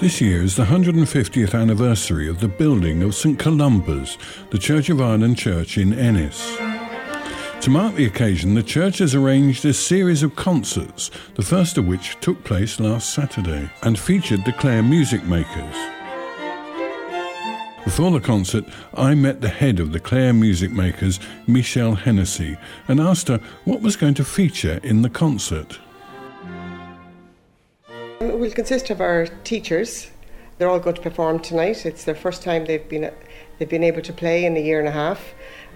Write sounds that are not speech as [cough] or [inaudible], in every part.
This year is the 150th anniversary of the building of St Columba's, the Church of Ireland church in Ennis. To mark the occasion, the church has arranged a series of concerts, the first of which took place last Saturday and featured the Clare Music Makers. Before the concert, I met the head of the Clare Music Makers, Michelle Hennessy, and asked her what was going to feature in the concert. Will consist of our teachers. They're all going to perform tonight. It's their first time they've been they've been able to play in a year and a half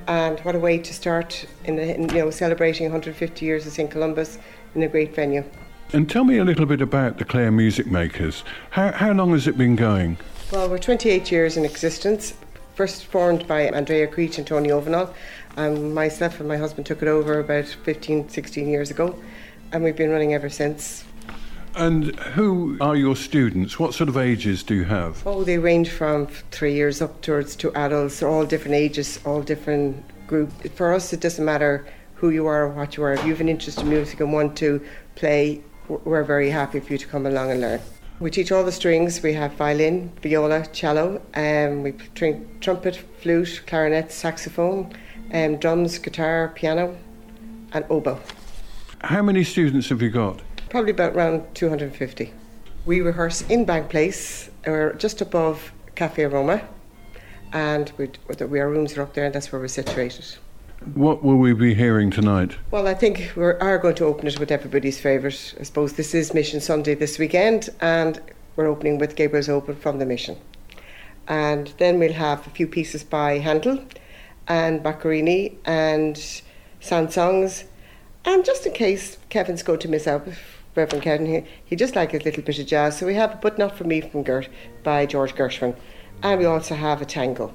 and what a way to start in, the, in you know celebrating 150 years of St Columba's in a great venue. And tell me a little bit about the Clare Music Makers. How, how long has it been going? Well, we're 28 years in existence. First formed by Andrea Creech and Tony Ovenall. Um, myself and my husband took it over about 15, 16 years ago, and we've been running ever since. And who are your students? What sort of ages do you have? Oh, they range from three years upwards to adults, all different ages, all different groups. For us, it doesn't matter who you are or what you are. If you have an interest in music and want to play, we're very happy for you to come along and learn. We teach all the strings. We have violin, viola, cello, and um, we train trumpet, flute, clarinet, saxophone, um, drums, guitar, piano, and oboe. How many students have you got? Probably about around 250. We rehearse in Bank Place, or just above Cafe Aroma, and we, our rooms are up there, and that's where we're situated. What will we be hearing tonight? Well, I think we are going to open it with everybody's favourite. I suppose this is Mission Sunday this weekend, and we're opening with Gabriel's Oboe from the Mission. And then we'll have a few pieces by Handel and Boccherini and Saint-Saëns. And just in case Kevin's going to miss out, Reverend Kevin, he, he just liked a little bit of jazz. So we have But Not For Me from Gert by George Gershwin. And we also have a tango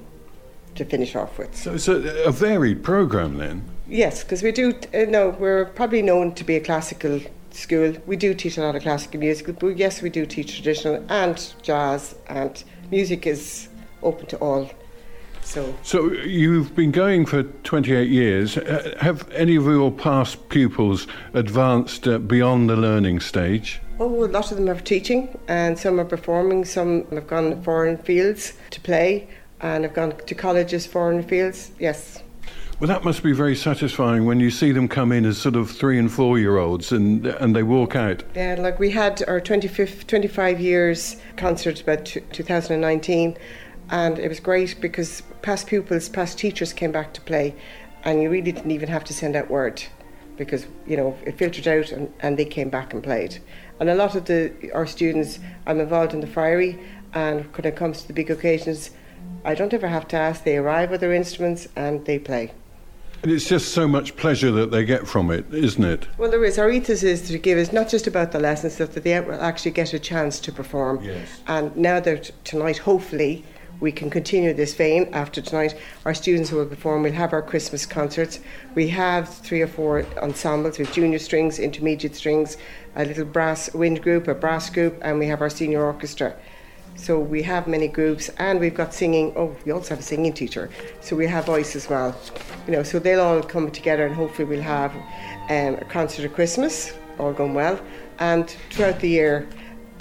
to finish off with. So it's a, a varied programme then? Yes, because we do, uh, no, we're probably known to be a classical school. We do teach a lot of classical music, but yes, we do teach traditional and jazz, and music is open to all so, so you've been going for 28 years. Uh, have any of your past pupils advanced uh, beyond the learning stage? Oh, a lot of them are teaching, and some are performing. Some have gone to foreign fields to play, and have gone to colleges foreign fields. Yes. Well, that must be very satisfying when you see them come in as sort of three and four year olds and and they walk out. Yeah, like we had our 25, 25 years concert about 2019, and it was great because past pupils, past teachers came back to play, and you really didn't even have to send out word because you know it filtered out and, and they came back and played. And a lot of the our students, I'm involved in the Friary, and when it comes to the big occasions, I don't ever have to ask. They arrive with their instruments and they play. And it's just so much pleasure that they get from it, isn't it? Well, there is. Our ethos is to give us not just about the lessons, but that they actually get a chance to perform. Yes. And now that tonight, hopefully, we can continue this vein after tonight. Our students will perform. We'll have our Christmas concerts. We have three or four ensembles with junior strings, intermediate strings, a little brass wind group, a brass group, and we have our senior orchestra. So we have many groups, and we've got singing. Oh, we also have a singing teacher, so we have voice as well. You know, so they'll all come together, and hopefully we'll have um, a concert at Christmas, all going well, and throughout the year,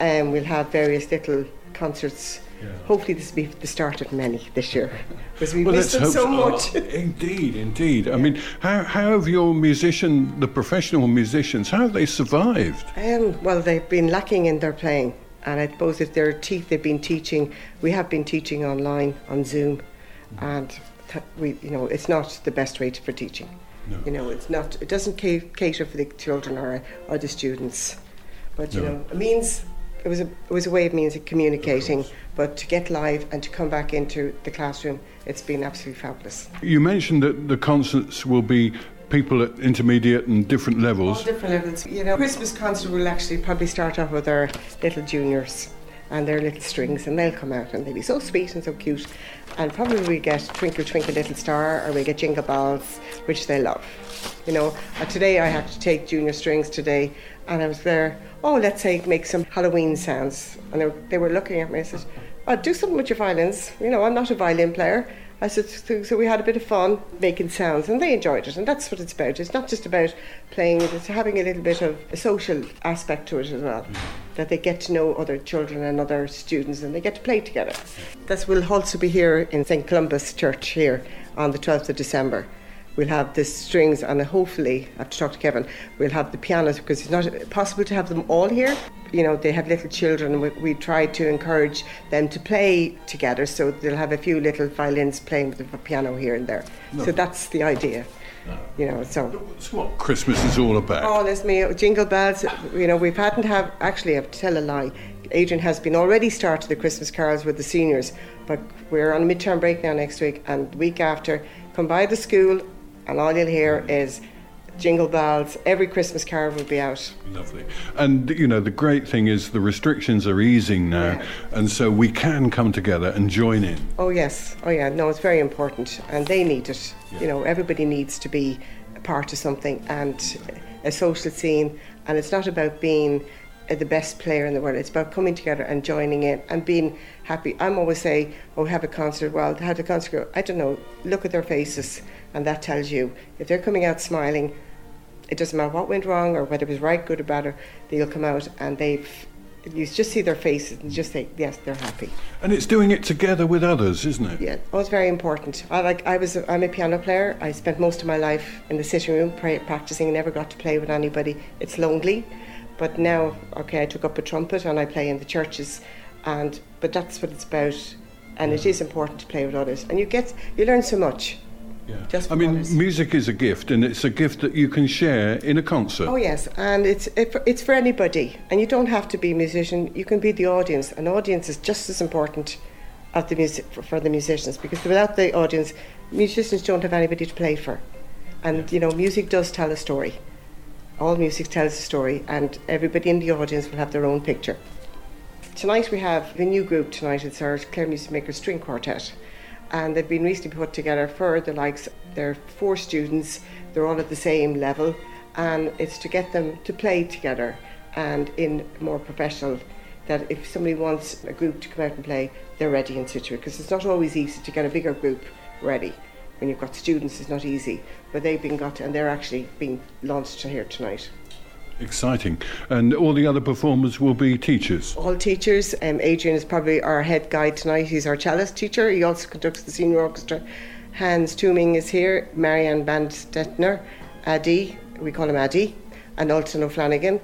um, we'll have various little concerts yeah. Hopefully, this will be the start of many this year because we well, missed them so much. Oh, [laughs] indeed, indeed. Yeah. I mean, how, how have your musician, the professional musicians, how have they survived? Um, well, they've been lacking in their playing, and I suppose if their teeth, they've been teaching. We have been teaching online on Zoom, and we, you know, it's not the best way for teaching. No. You know, it's not. It doesn't cater for the children or or the students, but you no. know, it means it was a it was a way of means of communicating. Of but to get live and to come back into the classroom, it's been absolutely fabulous. You mentioned that the concerts will be people at intermediate and different levels. All different levels. You know, Christmas concert will actually probably start off with our little juniors and their little strings, and they'll come out and they'll be so sweet and so cute. And probably we get Twinkle Twinkle Little Star or we get Jingle Bells, which they love. You know, uh, today I had to take junior strings today, and I was there. Oh, let's say make some Halloween sounds, and they were, they were looking at me. I said, oh, "Do something with your violins." You know, I'm not a violin player, I said, so, so we had a bit of fun making sounds, and they enjoyed it, and that's what it's about. It's not just about playing it; it's having a little bit of a social aspect to it as well. Mm-hmm. That they get to know other children and other students, and they get to play together. That's we'll also be here in St Columba's Church here on the 12th of December we'll have the strings and hopefully I have to talk to Kevin we'll have the pianos because it's not possible to have them all here. You know they have little children we, we try to encourage them to play together so they'll have a few little violins playing with the piano here and there. No. so that's the idea you know so. That's what Christmas is all about? Oh there's me jingle bells you know we've hadn't have actually I have to tell a lie. Adrian has been already started the Christmas carols with the seniors but we're on a midterm break now next week and the week after come by the school and all you'll hear is jingle bells. Every Christmas carol will be out. Lovely. And you know, the great thing is the restrictions are easing now, yeah. and so we can come together and join in. Oh yes. Oh yeah. No, it's very important, and they need it. Yeah. You know, everybody needs to be a part of something and a social scene, and it's not about being Uh, the best player in the world. It's about coming together and joining in and being happy. I'm always say, "Oh, have a concert." Well, how the concert go? I don't know. Look at their faces, and that tells you if they're coming out smiling. It doesn't matter what went wrong or whether it was right, good, or bad. Or they'll come out and they've. You just see their faces and just say, "Yes, they're happy." And it's doing it together with others, isn't it? Yeah, oh, it's very important. I like. I was. I'm a piano player. I spent most of my life in the sitting room practicing. Never got to play with anybody. It's lonely but now, okay, I took up a trumpet and I play in the churches, and but that's what it's about, and it is important to play with others, and you get you learn so much. Yeah. I mean, others. music is a gift, and it's a gift that you can share in a concert. Oh yes, and it's it, it's for anybody, and you don't have to be a musician. You can be the audience. An audience is just as important as the music for, for the musicians because without the audience, musicians don't have anybody to play for, and you know, music does tell a story all music tells a story, and everybody in the audience will have their own picture. Tonight we have the new group tonight, it's our Clare Music Maker String Quartet, and they've been recently put together for the likes, they're four students, they're all at the same level, and it's to get them to play together and in more professional that if somebody wants a group to come out and play, they're ready in situ because it's not always easy to get a bigger group ready when you've got students, it's not easy. But they've been got, and they're actually being launched here tonight. Exciting. And all the other performers will be teachers? All teachers. Um, Adrian is probably our head guide tonight. He's our cellist teacher. He also conducts the senior orchestra. Hans Tooming is here. Marianne Bandstettner. Addy, we call him Addy. And Alton O'Flanagan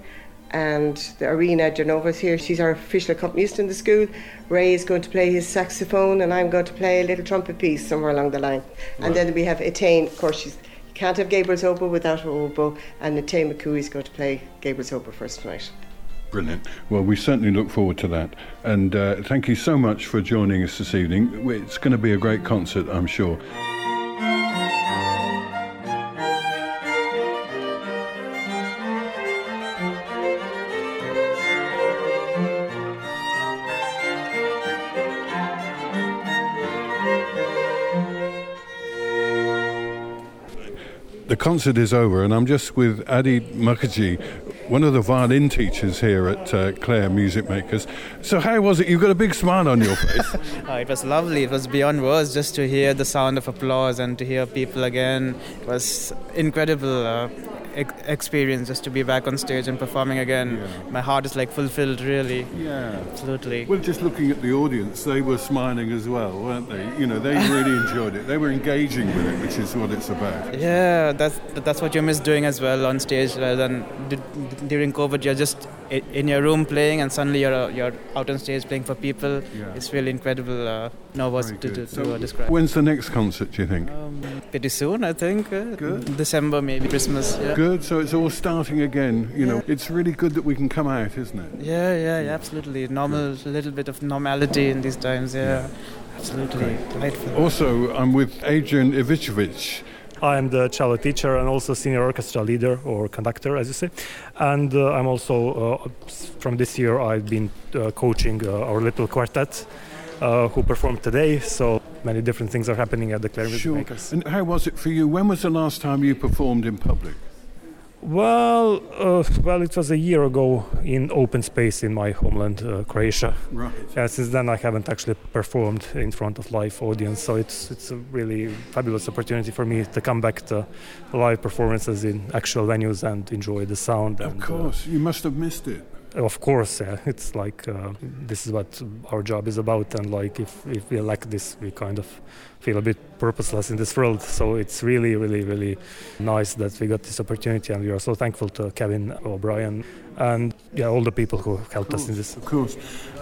and the Arena Genova is here. She's our official accompanist in the school. Ray is going to play his saxophone, and I'm going to play a little trumpet piece somewhere along the line. Right. And then we have Etain, of course, she's you can't have Gabriel's oboe without her oboe, and Etain McCoo is going to play Gabriel's oboe first tonight. Brilliant. Well, we certainly look forward to that. And uh, thank you so much for joining us this evening. It's going to be a great concert, I'm sure. Concert is over, and I'm just with Adi Mukherjee, one of the violin teachers here at uh, Clare Music Makers. So, how was it? You've got a big smile on your face. [laughs] oh, it was lovely. It was beyond words just to hear the sound of applause and to hear people again. It was incredible. Uh, experience just to be back on stage and performing again. Yeah. My heart is like fulfilled, really. Yeah, absolutely. Well, just looking at the audience, they were smiling as well, weren't they? You know, they really [laughs] enjoyed it. They were engaging with it, which is what it's about. Yeah, that's that's what you miss doing as well on stage, rather than during COVID. You're just in your room playing, and suddenly you're you're out on stage playing for people. Yeah. It's really incredible. Uh, no words to, to, so to describe. When's the next concert? Do you think? Um, pretty soon, I think. Uh, good. December, maybe Christmas. Yeah. Good. So it's all starting again. You yeah. know, it's really good that we can come out, isn't it? Yeah, yeah, yeah absolutely. Normal, a little bit of normality in these times. Yeah, absolutely. Delightful. Also, I'm with Adrian Ivicevic. I'm the cello teacher and also senior orchestra leader or conductor, as you say. And uh, I'm also, uh, from this year, I've been uh, coaching uh, our little quartet uh, who performed today. So many different things are happening at the Music sure. Makers. And how was it for you? When was the last time you performed in public? Well, uh, well, it was a year ago in open space in my homeland, uh, Croatia. Right. Yeah, since then I haven't actually performed in front of live audience, so it's it's a really fabulous opportunity for me to come back to live performances in actual venues and enjoy the sound. Of and, uh, course, you must have missed it. Of course, yeah. It's like uh, this is what our job is about, and like if, if we lack this, we kind of feel a bit purposeless in this world. So it's really, really, really nice that we got this opportunity, and we are so thankful to Kevin O'Brien and yeah, all the people who helped us in this. Of course.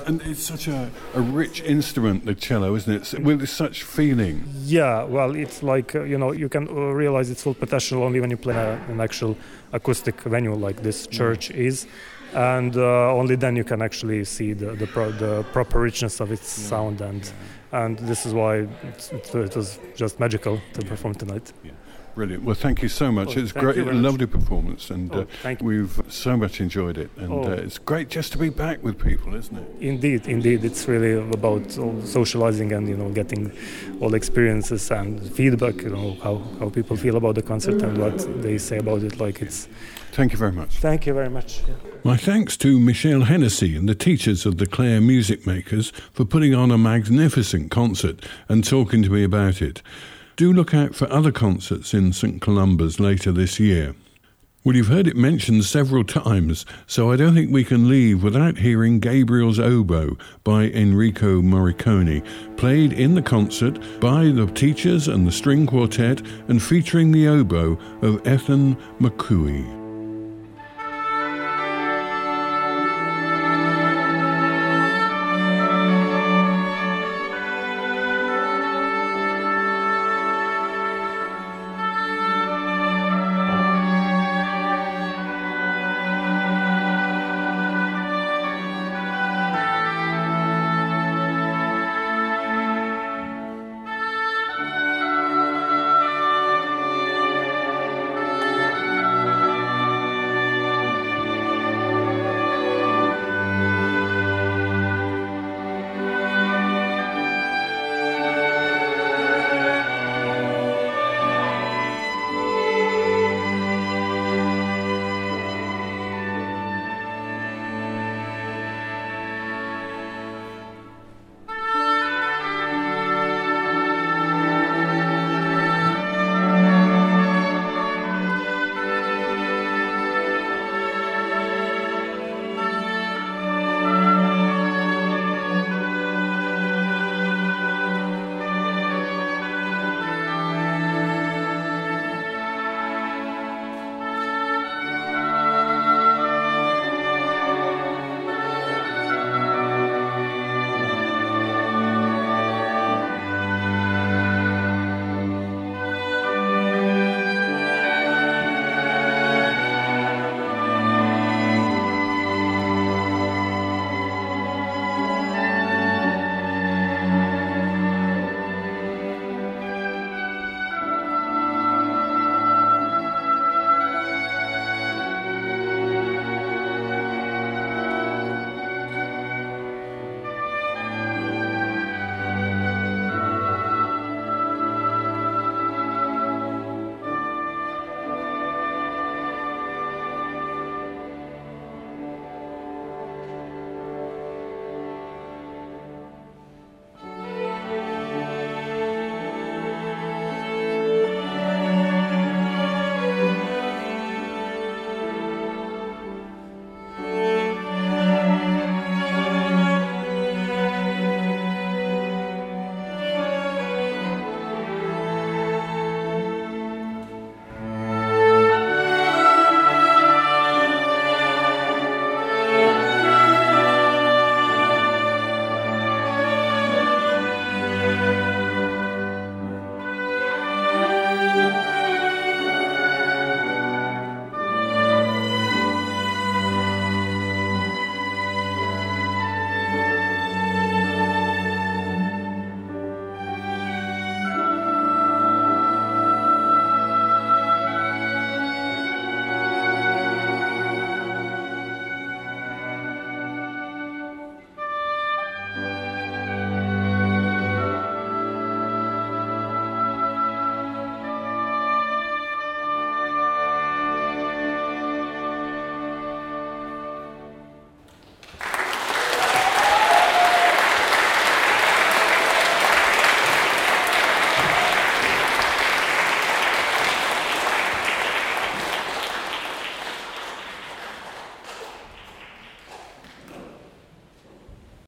And it's such a, a rich instrument, the cello, isn't it? With such feeling. Yeah, well, it's like uh, you know you can uh, realize its full potential only when you play a, an actual acoustic venue like this church is, and uh, only then you can actually see the the, pro- the proper richness of its sound and and this is why it's, it, it was just magical to perform tonight. Brilliant. Well, thank you so much. Oh, it's thank great, you very much. lovely performance, and Oh, uh, thank you. we've so much enjoyed it. And Oh. uh, it's great just to be back with people, isn't it? Indeed, indeed, it's really about socializing and you know getting all experiences and feedback. You know how, how people feel about the concert and what they say about it. Like it's. Thank you very much. Thank you very much. My thanks to Michelle Hennessy and the teachers of the Clare Music Makers for putting on a magnificent concert and talking to me about it. Do look out for other concerts in St Columba's later this year. Well, you've heard it mentioned several times, so I don't think we can leave without hearing Gabriel's Oboe by Enrico Morricone, played in the concert by the teachers and the string quartet and featuring the oboe of Ethan McCooey.